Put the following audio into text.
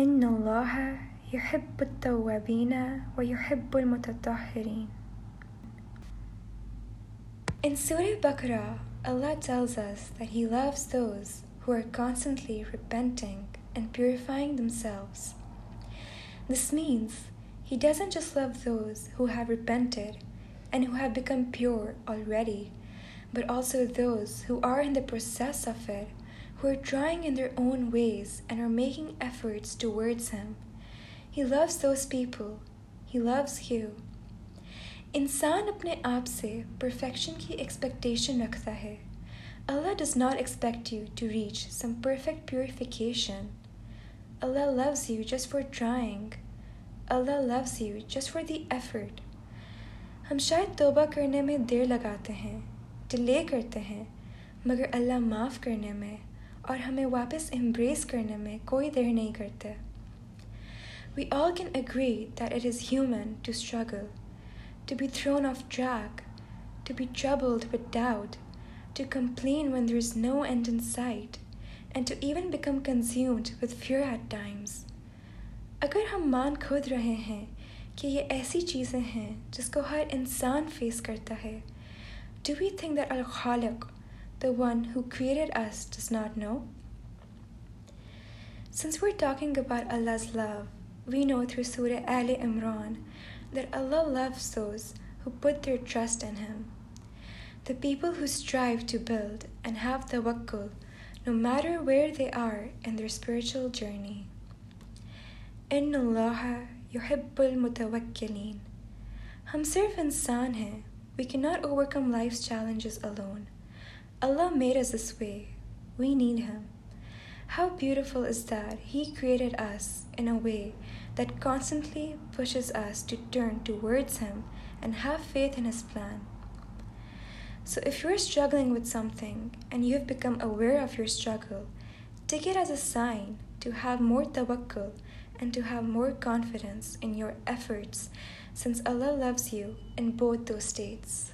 بکرا اللہ پیوریفائنگز means has and ہوو become pure but also دز ہوا process offer who are who in their own ways and are making efforts towards Him. He loves those people. He loves you. انسان اپنے آپ سے perfection کی expectation رکھتا ہے اللہ does not expect you to reach some perfect purification Allah loves you just for trying Allah loves you just for the effort ہم شاید توبہ کرنے میں دیر لگاتے ہیں ڈیلے کرتے ہیں مگر اللہ معاف کرنے میں اور ہمیں واپس امبریس کرنے میں کوئی دیر نہیں کرتے we all can agree that it is human to struggle to be thrown off track to be troubled with doubt to complain when there is no end in sight and to even become consumed with fever at times اگر ہم مان کھود رہے ہیں کہ یہ ایسی چیزیں ہیں جس کو ہر انسان فیس کرتا ہے ڈو وی تھنک دیٹ الخالق the ones not knows walking about Allah is love we know three سوریہ ایل عمران د ال اللہ loves trust and him the people ہوس drive to build and have the وکل no Mir where they are in their spiritual journey in لاہ you have المتوکل ہم صرف انسان ہیں we can not overcome life challenges alone Allah made us this way. We need Him. How beautiful is that He created us in a way that constantly pushes us to turn towards Him and have faith in His plan. So if you're struggling with something and you've become aware of your struggle, take it as a sign to have more tawakkul and to have more confidence in your efforts, since Allah loves you in both those states.